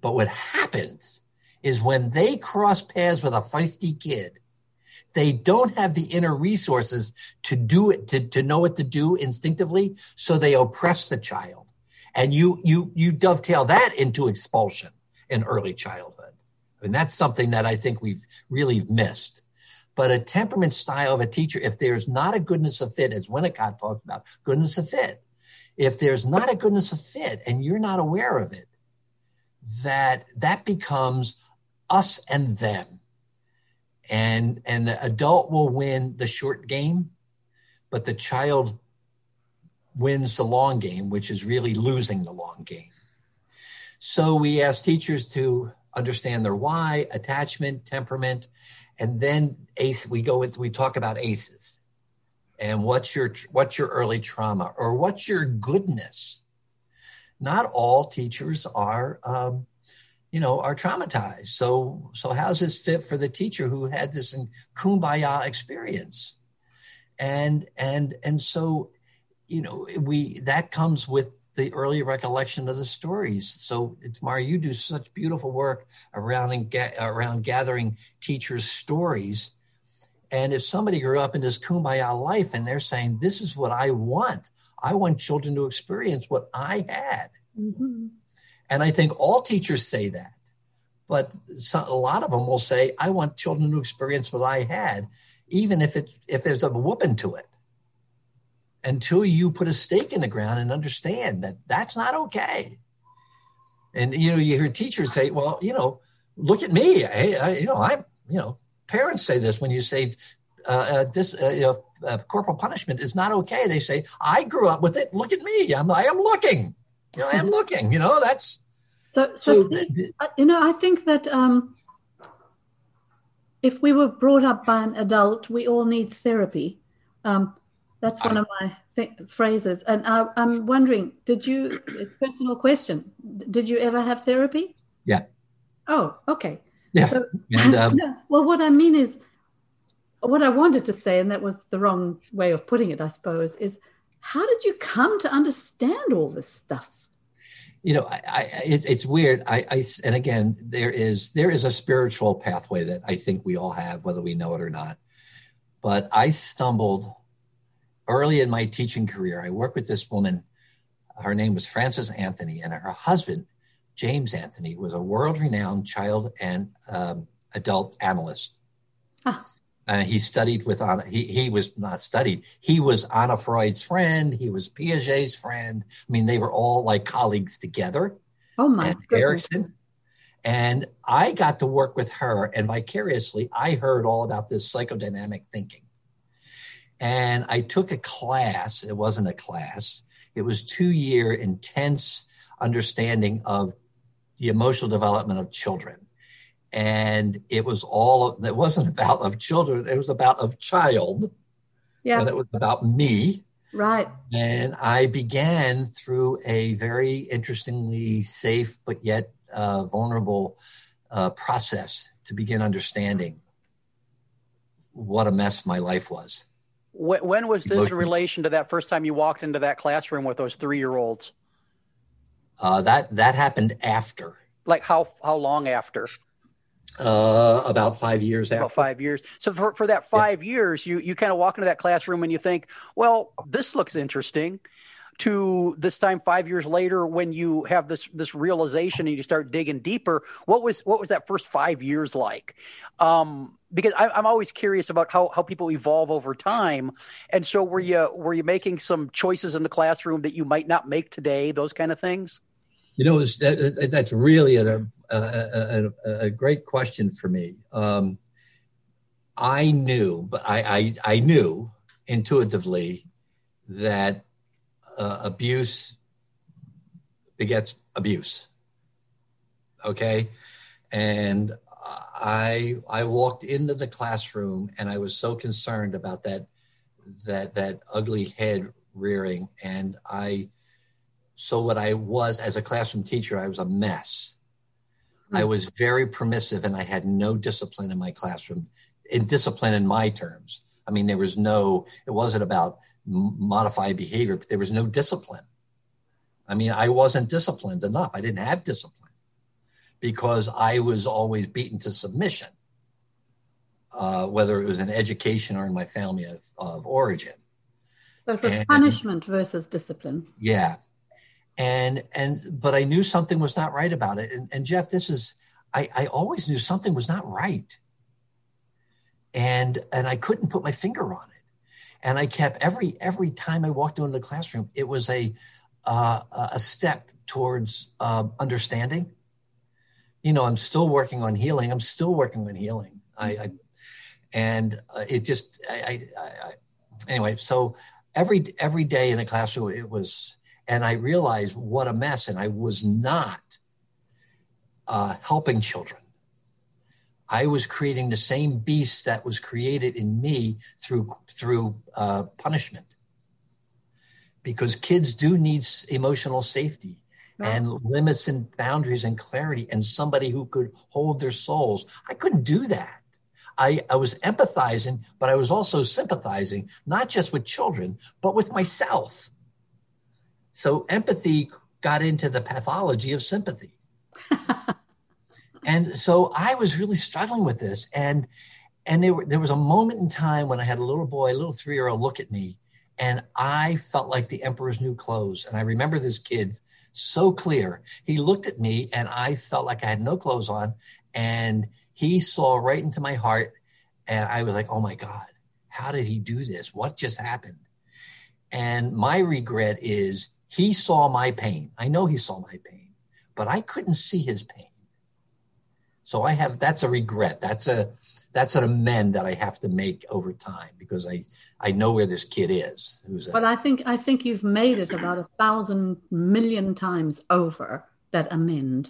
But what happens is when they cross paths with a feisty kid, they don't have the inner resources to do it, to, to know what to do instinctively. So they oppress the child. And you, you, you dovetail that into expulsion in early childhood. And that's something that I think we've really missed. But a temperament style of a teacher, if there's not a goodness of fit, as Winnicott talked about, goodness of fit, if there's not a goodness of fit and you're not aware of it, that that becomes us and them. And, and the adult will win the short game, but the child wins the long game, which is really losing the long game. So we ask teachers to understand their why, attachment, temperament, and then ace. We go with we talk about ACEs, and what's your what's your early trauma or what's your goodness. Not all teachers are um, you know, are traumatized. So, so how's this fit for the teacher who had this in kumbaya experience? And and and so, you know, we that comes with the early recollection of the stories. So, Tamara, you do such beautiful work around around gathering teachers' stories. And if somebody grew up in this kumbaya life and they're saying, "This is what I want," I want children to experience what I had. Mm-hmm and I think all teachers say that. But some, a lot of them will say, I want children to experience what I had, even if, it, if there's a whooping to it. Until you put a stake in the ground and understand that that's not okay. And, you know, you hear teachers say, well, you know, look at me. Hey, I, you know, I'm, you know, parents say this when you say uh, uh, this, uh, you know, uh, corporal punishment is not okay. They say, I grew up with it. Look at me. I'm, I am looking you know, I am looking. You know, that's so. So, so Steve, you know, I think that um, if we were brought up by an adult, we all need therapy. Um, that's one I, of my th- phrases. And I, I'm wondering, did you? Personal question: Did you ever have therapy? Yeah. Oh, okay. Yeah. So, and, um, well, what I mean is, what I wanted to say, and that was the wrong way of putting it, I suppose, is how did you come to understand all this stuff? you know, I, I it, it's weird. I, I, and again, there is there is a spiritual pathway that I think we all have, whether we know it or not. But I stumbled early in my teaching career. I worked with this woman. Her name was Frances Anthony, and her husband, James Anthony, was a world-renowned child and um, adult analyst. Ah. Uh, he studied with Anna. He, he was not studied. He was Anna Freud's friend. He was Piaget's friend. I mean, they were all like colleagues together. Oh my and Erikson. And I got to work with her, and vicariously, I heard all about this psychodynamic thinking. And I took a class. It wasn't a class. It was two year intense understanding of the emotional development of children. And it was all, it wasn't about of children. It was about of child. Yeah. And it was about me. Right. And I began through a very interestingly safe, but yet uh, vulnerable uh, process to begin understanding what a mess my life was. When, when was this in relation to that first time you walked into that classroom with those three year olds? Uh, that that happened after. Like how how long after? Uh, about five years about five years. So for, for that five yeah. years, you you kind of walk into that classroom and you think, well, this looks interesting. To this time five years later, when you have this this realization and you start digging deeper, what was what was that first five years like? Um, because I, I'm always curious about how, how people evolve over time, and so were you were you making some choices in the classroom that you might not make today? Those kind of things. You know, that, that's really a, a, a, a, great question for me. Um, I knew, but I, I, I knew intuitively that uh, abuse begets abuse. Okay, and I I walked into the classroom and I was so concerned about that that that ugly head rearing, and I so what I was as a classroom teacher, I was a mess. Mm-hmm. I was very permissive and I had no discipline in my classroom, in discipline in my terms. I mean, there was no, it wasn't about modified behavior, but there was no discipline. I mean, I wasn't disciplined enough. I didn't have discipline because I was always beaten to submission, uh, whether it was in education or in my family of, of origin. So it was and, punishment versus discipline. Yeah and and but I knew something was not right about it. And, and Jeff, this is I, I always knew something was not right, and and I couldn't put my finger on it. And I kept every every time I walked into the classroom, it was a uh, a step towards um, understanding. You know, I'm still working on healing. I'm still working on healing. I, I and uh, it just I, I, I anyway. So every every day in the classroom, it was and I realized what a mess, and I was not uh, helping children. I was creating the same beast that was created in me through through uh, punishment, because kids do need emotional safety right. and limits and boundaries and clarity, and somebody who could hold their souls. I couldn't do that. I, I was empathizing, but I was also sympathizing, not just with children, but with myself. So empathy got into the pathology of sympathy. and so I was really struggling with this. And and there, there was a moment in time when I had a little boy, a little three year old look at me, and I felt like the emperor's new clothes. And I remember this kid so clear. He looked at me, and I felt like I had no clothes on. And he saw right into my heart. And I was like, oh my God, how did he do this? What just happened? And my regret is he saw my pain. I know he saw my pain, but I couldn't see his pain. So I have that's a regret. That's a that's an amend that I have to make over time because I I know where this kid is. Who's but I think I think you've made it about a thousand million times over that amend.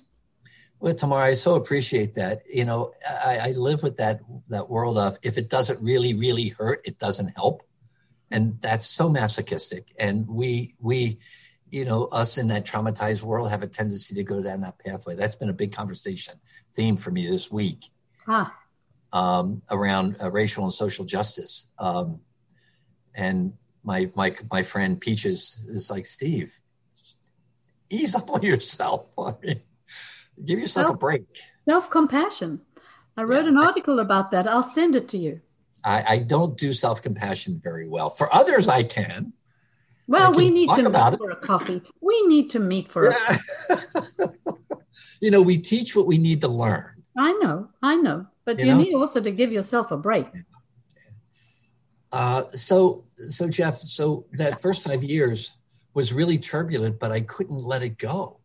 Well, Tamar, I so appreciate that. You know, I, I live with that that world of if it doesn't really really hurt, it doesn't help, and that's so masochistic. And we we you know, us in that traumatized world have a tendency to go down that pathway. That's been a big conversation theme for me this week huh. um, around uh, racial and social justice. Um, and my my my friend Peaches is like Steve, ease up on yourself. I mean, give yourself self, a break. Self compassion. I wrote yeah, an article I, about that. I'll send it to you. I, I don't do self compassion very well. For others, I can. Well, we need to meet for a coffee. We need to meet for yeah. a You know, we teach what we need to learn. I know, I know. But you, you know? need also to give yourself a break. Uh, so, so Jeff, so that first five years was really turbulent, but I couldn't let it go.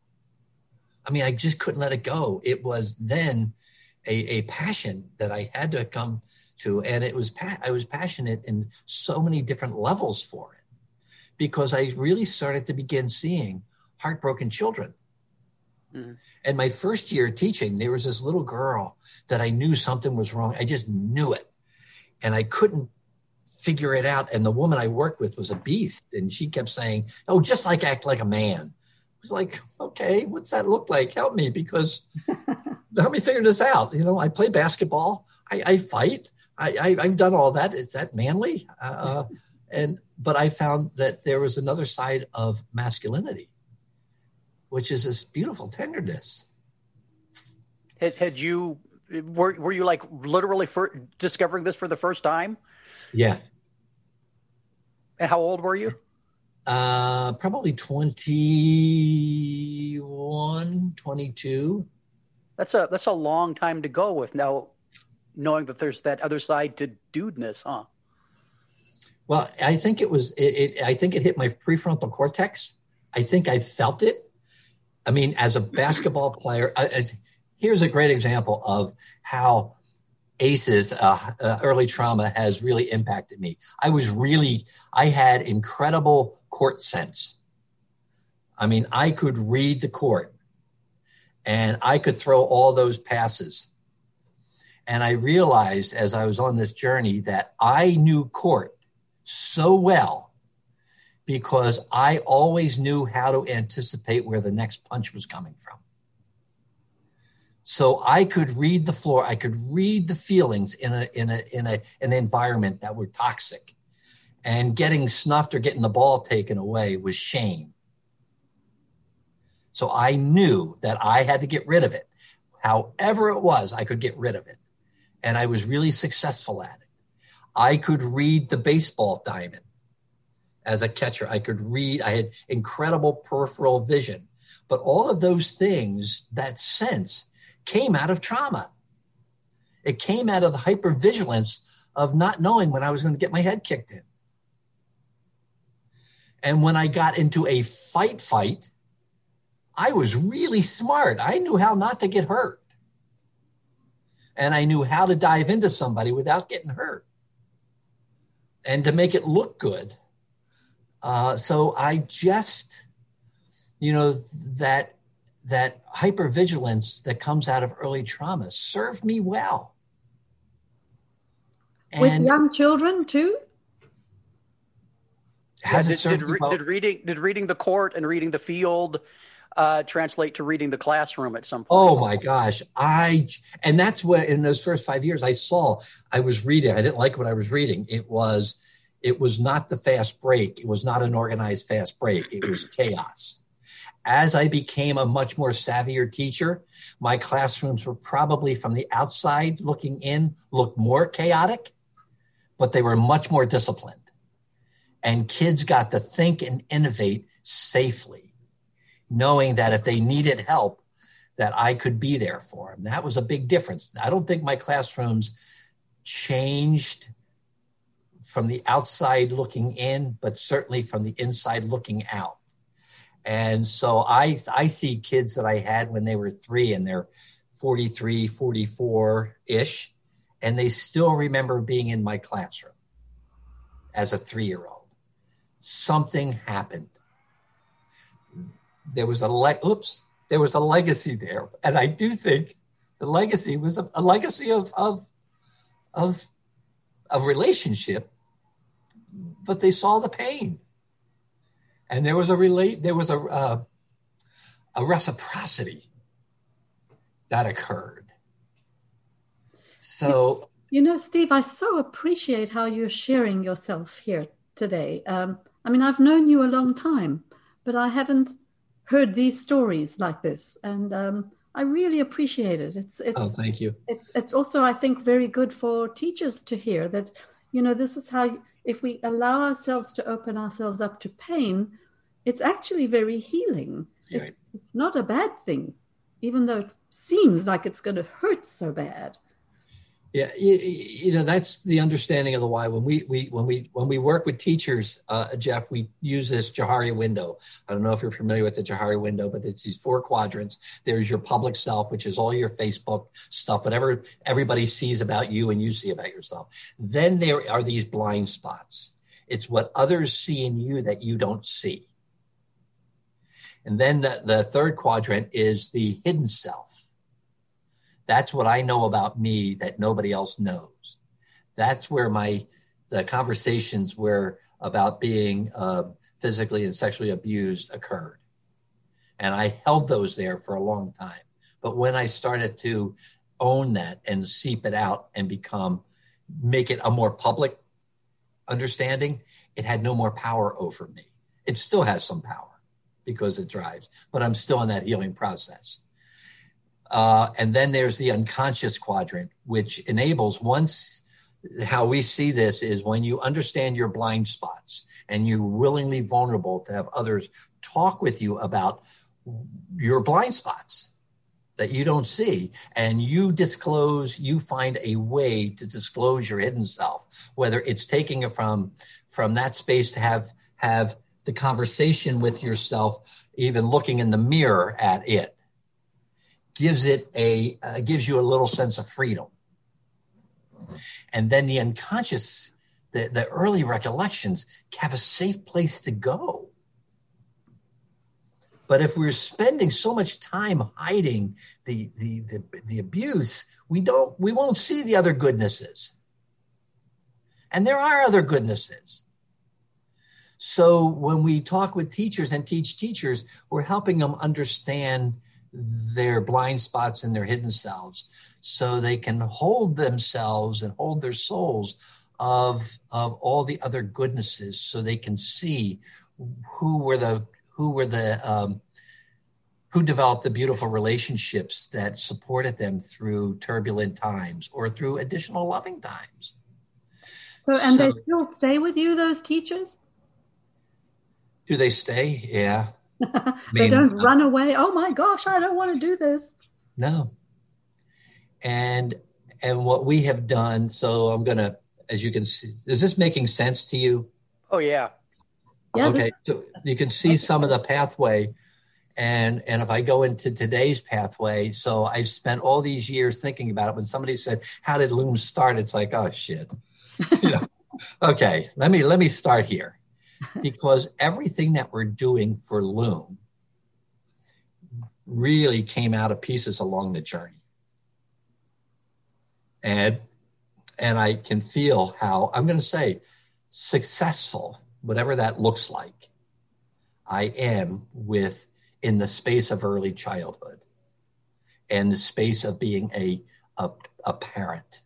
I mean, I just couldn't let it go. It was then a, a passion that I had to come to, and it was pa- I was passionate in so many different levels for it because I really started to begin seeing heartbroken children. Mm-hmm. And my first year teaching, there was this little girl that I knew something was wrong. I just knew it, and I couldn't figure it out. And the woman I worked with was a beast, and she kept saying, "Oh, just like act like a man." I was like, "Okay, what's that look like? Help me, because help me figure this out." You know, I play basketball, I, I fight, I, I, have done all that. Is that manly? Uh, uh, and but I found that there was another side of masculinity, which is this beautiful tenderness. Had, had you were were you like literally for discovering this for the first time? Yeah. And how old were you? Uh, probably 21, 22. That's a that's a long time to go with now knowing that there's that other side to dudeness, huh? Well, I think it was it, it I think it hit my prefrontal cortex. I think I felt it. I mean, as a basketball player, as, here's a great example of how ACEs, uh, uh, early trauma, has really impacted me. I was really, I had incredible court sense. I mean, I could read the court and I could throw all those passes. And I realized as I was on this journey that I knew court so well because I always knew how to anticipate where the next punch was coming from. So I could read the floor. I could read the feelings in a in a in a an environment that were toxic, and getting snuffed or getting the ball taken away was shame. So I knew that I had to get rid of it. However it was, I could get rid of it, and I was really successful at it. I could read the baseball diamond as a catcher. I could read. I had incredible peripheral vision, but all of those things, that sense came out of trauma. It came out of the hypervigilance of not knowing when I was going to get my head kicked in. And when I got into a fight fight, I was really smart. I knew how not to get hurt. And I knew how to dive into somebody without getting hurt and to make it look good. Uh, so I just, you know, that that hypervigilance that comes out of early trauma served me well. And With young children too? Has yeah, did, did, well? did, reading did reading the court and reading the field uh, translate to reading the classroom at some point? Oh my gosh, I and that's what in those first five years I saw. I was reading. I didn't like what I was reading. It was it was not the fast break. It was not an organized fast break. It was chaos as I became a much more savvier teacher, my classrooms were probably from the outside looking in, looked more chaotic, but they were much more disciplined. And kids got to think and innovate safely, knowing that if they needed help, that I could be there for them. That was a big difference. I don't think my classrooms changed from the outside looking in, but certainly from the inside looking out and so I, I see kids that I had when they were three and they're 43, 44 ish, and they still remember being in my classroom as a three year old. Something happened. There was a le- oops, there was a legacy there, and I do think the legacy was a, a legacy of of of of relationship, but they saw the pain. And there was a relate there was a uh, a reciprocity that occurred. So you know steve i so appreciate how you're sharing yourself here today. Um, i mean i've known you a long time but i haven't heard these stories like this and um, i really appreciate it it's it's oh thank you it's it's also i think very good for teachers to hear that you know this is how if we allow ourselves to open ourselves up to pain it's actually very healing. It's, it's not a bad thing, even though it seems like it's going to hurt so bad. Yeah, you, you, know that's the understanding of the why. When we, we when we when we work with teachers, uh, Jeff, we use this Johari window. I don't know if you're familiar with the Johari window, but it's these four quadrants. There's your public self, which is all your Facebook stuff, whatever everybody sees about you and you see about yourself. Then there are these blind spots. It's what others see in you that you don't see. And then the, the third quadrant is the hidden self that's what I know about me that nobody else knows. That's where my the conversations where about being uh, physically and sexually abused occurred, and I held those there for a long time. But when I started to own that and seep it out and become make it a more public understanding, it had no more power over me. It still has some power because it drives, but I'm still in that healing process. Uh, and then there's the unconscious quadrant, which enables once how we see this is when you understand your blind spots and you're willingly vulnerable to have others talk with you about your blind spots that you don't see and you disclose you find a way to disclose your hidden self whether it's taking it from from that space to have have the conversation with yourself even looking in the mirror at it gives it a uh, gives you a little sense of freedom. And then the unconscious the, the early recollections have a safe place to go. But if we're spending so much time hiding the, the, the, the abuse we don't we won't see the other goodnesses. And there are other goodnesses. So when we talk with teachers and teach teachers we're helping them understand their blind spots and their hidden selves so they can hold themselves and hold their souls of of all the other goodnesses so they can see who were the who were the um, who developed the beautiful relationships that supported them through turbulent times or through additional loving times. So and so, they still stay with you those teachers? Do they stay? Yeah they don't uh, run away. Oh my gosh, I don't want to do this. No. And and what we have done, so I'm gonna, as you can see, is this making sense to you? Oh yeah. Yeah, okay. So you can see some of the pathway. And and if I go into today's pathway, so I've spent all these years thinking about it. When somebody said, How did LUME start? It's like, oh shit. you know, okay, let me let me start here because everything that we're doing for LUME really came out of pieces along the journey. And and I can feel how I'm going to say successful, whatever that looks like, I am with in the space of early childhood and the space of being a, a, a parent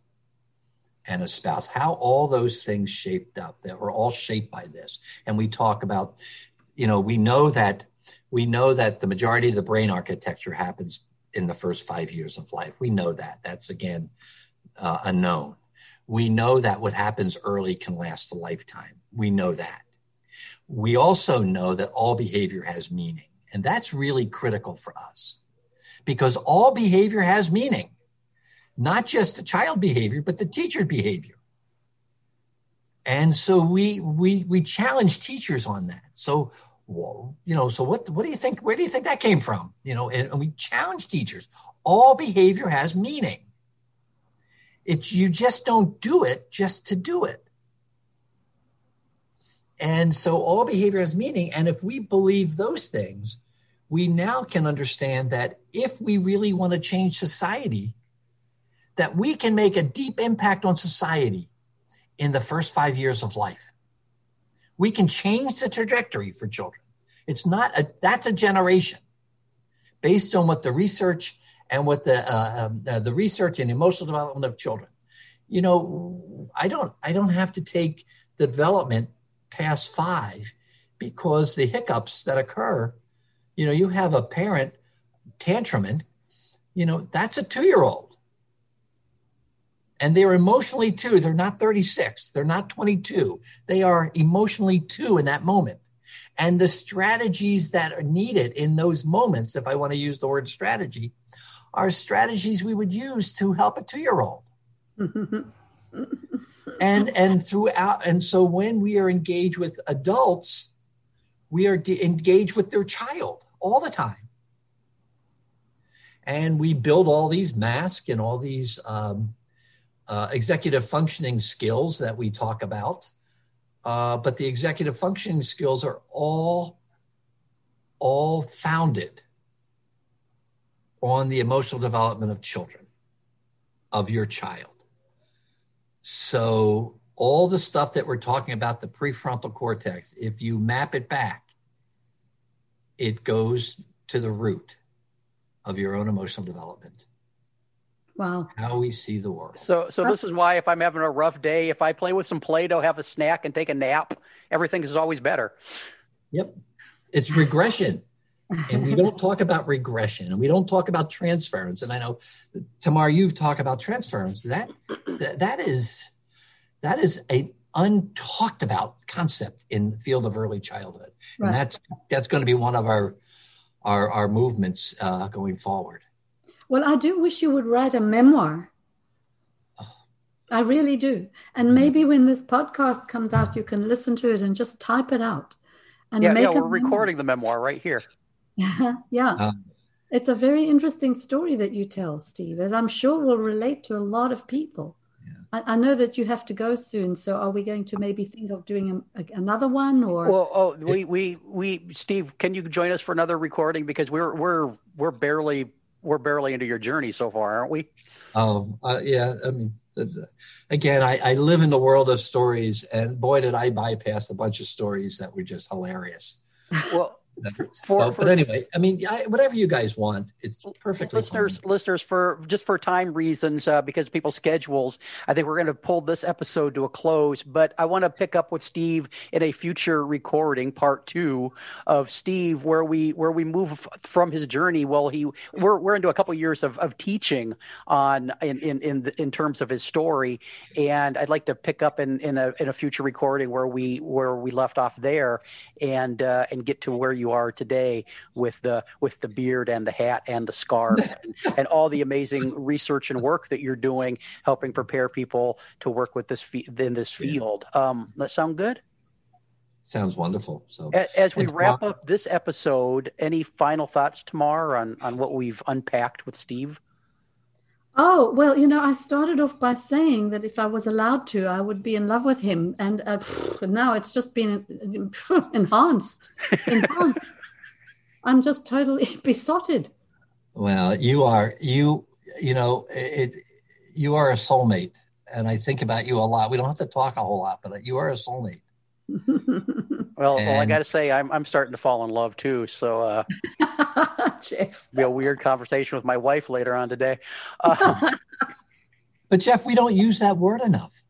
and a spouse, how all those things shaped up that were all shaped by this. And we talk about, you know, we know that we know that the majority of the brain architecture happens in the first five years of life. We know that. That's again uh, unknown. We know that what happens early can last a lifetime. We know that. We also know that all behavior has meaning. And that's really critical for us because all behavior has meaning not just the child behavior, but the teacher behavior. And so we we we challenge teachers on that. So you know, so what what do you think? Where do you think that came from? You know, and, and we challenge teachers. All behavior has meaning. It's you just don't do it just to do it. And so all behavior has meaning. And if we believe those things, we now can understand that if we really want to change society, that we can make a deep impact on society in the first five years of life. We can change the trajectory for children. It's not a, that's a generation based on what the research and what the, uh, um, uh, the research and emotional development of children. You know, I don't, I don't have to take the development past five because the hiccups that occur, you know, you have a parent tantruming, you know, that's a two year old and they're emotionally two. They're not 36. They're not 22. They are emotionally two in that moment. And the strategies that are needed in those moments, if I want to use the word strategy, are strategies we would use to help a two year old. and and throughout and so when we are engaged with adults we are de- engaged with their child all the time and we build all these masks and all these um, uh, executive functioning skills that we talk about uh, but the executive functioning skills are all all founded on the emotional development of children of your child so all the stuff that we're talking about, the prefrontal cortex, if you map it back, it goes to the root of your own emotional development. Wow. How we see the world. So so this is why if I'm having a rough day, if I play with some Play-Doh, have a snack and take a nap, everything is always better. Yep. It's regression. and we don't talk about regression and we don't talk about transference and i know tamar you've talked about transference that that, that is that is a untalked about concept in the field of early childhood right. and that's that's going to be one of our our, our movements uh, going forward well i do wish you would write a memoir I really do. And maybe when this podcast comes out, you can listen to it and just type it out. And yeah, yeah, we're recording the memoir right here. yeah. Um, it's a very interesting story that you tell, Steve, that I'm sure will relate to a lot of people. Yeah. I, I, know that you have to go soon, so are we going to maybe think of doing a, a, another one? Or well, oh, we, we, we, Steve, can you join us for another recording because we're we're we're barely we're barely into your journey so far, aren't we? Um, uh, yeah, I mean, again, I, I live in the world of stories, and boy, did I bypass a bunch of stories that were just hilarious. Well, for, so, for, but anyway, I mean, I, whatever you guys want, it's perfectly listeners. Fine. Listeners, for just for time reasons, uh, because people's schedules, I think we're going to pull this episode to a close. But I want to pick up with Steve in a future recording, part two of Steve, where we where we move from his journey. Well, he we're we're into a couple of years of, of teaching on in in in, the, in terms of his story, and I'd like to pick up in in a in a future recording where we where we left off there, and uh, and get to where you you are today with the with the beard and the hat and the scarf and, and, all the amazing research and work that you're doing, helping prepare people to work with this in this field. Um, that sound good? Sounds wonderful. So as we wrap up this episode, any final thoughts, Tamar, on on what we've unpacked with Steve? Oh, well, you know, I started off by saying that if I was allowed to, I would be in love with him. And uh, now it's just been enhanced. enhanced. I'm just totally besotted. Well, you are, you, you know, it, you are a soulmate. And I think about you a lot. We don't have to talk a whole lot, but you are a soulmate. well, and, well, I got to say, I'm I'm starting to fall in love too. So, uh, Jeff, be a weird conversation with my wife later on today. Uh, but Jeff, we don't use that word enough.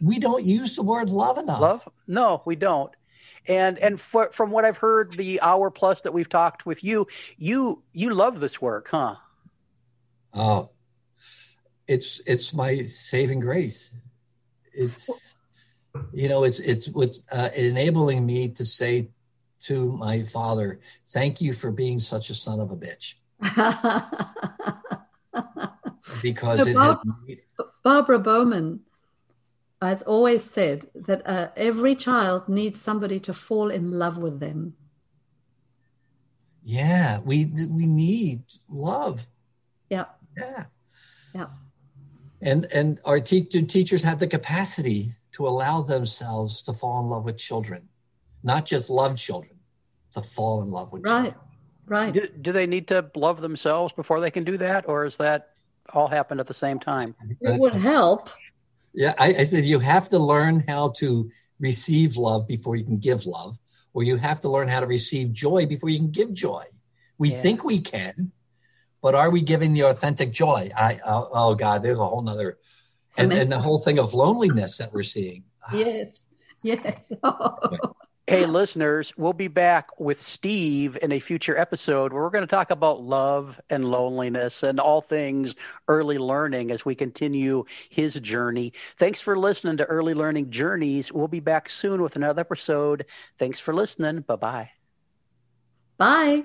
We don't use the word love enough. Love? No, we don't. And and for, from what I've heard, the hour plus that we've talked with you, you you love this work, huh? Oh, it's it's my saving grace. It's you know, it's it's what's uh, enabling me to say to my father, "Thank you for being such a son of a bitch." because it Bob. Barbara Bowman has always said that uh, every child needs somebody to fall in love with them. Yeah, we we need love. Yeah. Yeah. Yeah. And and our te- teachers have the capacity to allow themselves to fall in love with children, not just love children, to fall in love with right. children. Right. Do, do they need to love themselves before they can do that, or is that all happened at the same time? It would help. Yeah, I, I said you have to learn how to receive love before you can give love, or you have to learn how to receive joy before you can give joy. We yeah. think we can, but are we giving the authentic joy? I oh, oh God, there's a whole nother and, and the whole thing of loneliness that we're seeing. Ah. Yes, yes. hey, listeners, we'll be back with Steve in a future episode where we're going to talk about love and loneliness and all things early learning as we continue his journey. Thanks for listening to Early Learning Journeys. We'll be back soon with another episode. Thanks for listening. Bye-bye. Bye.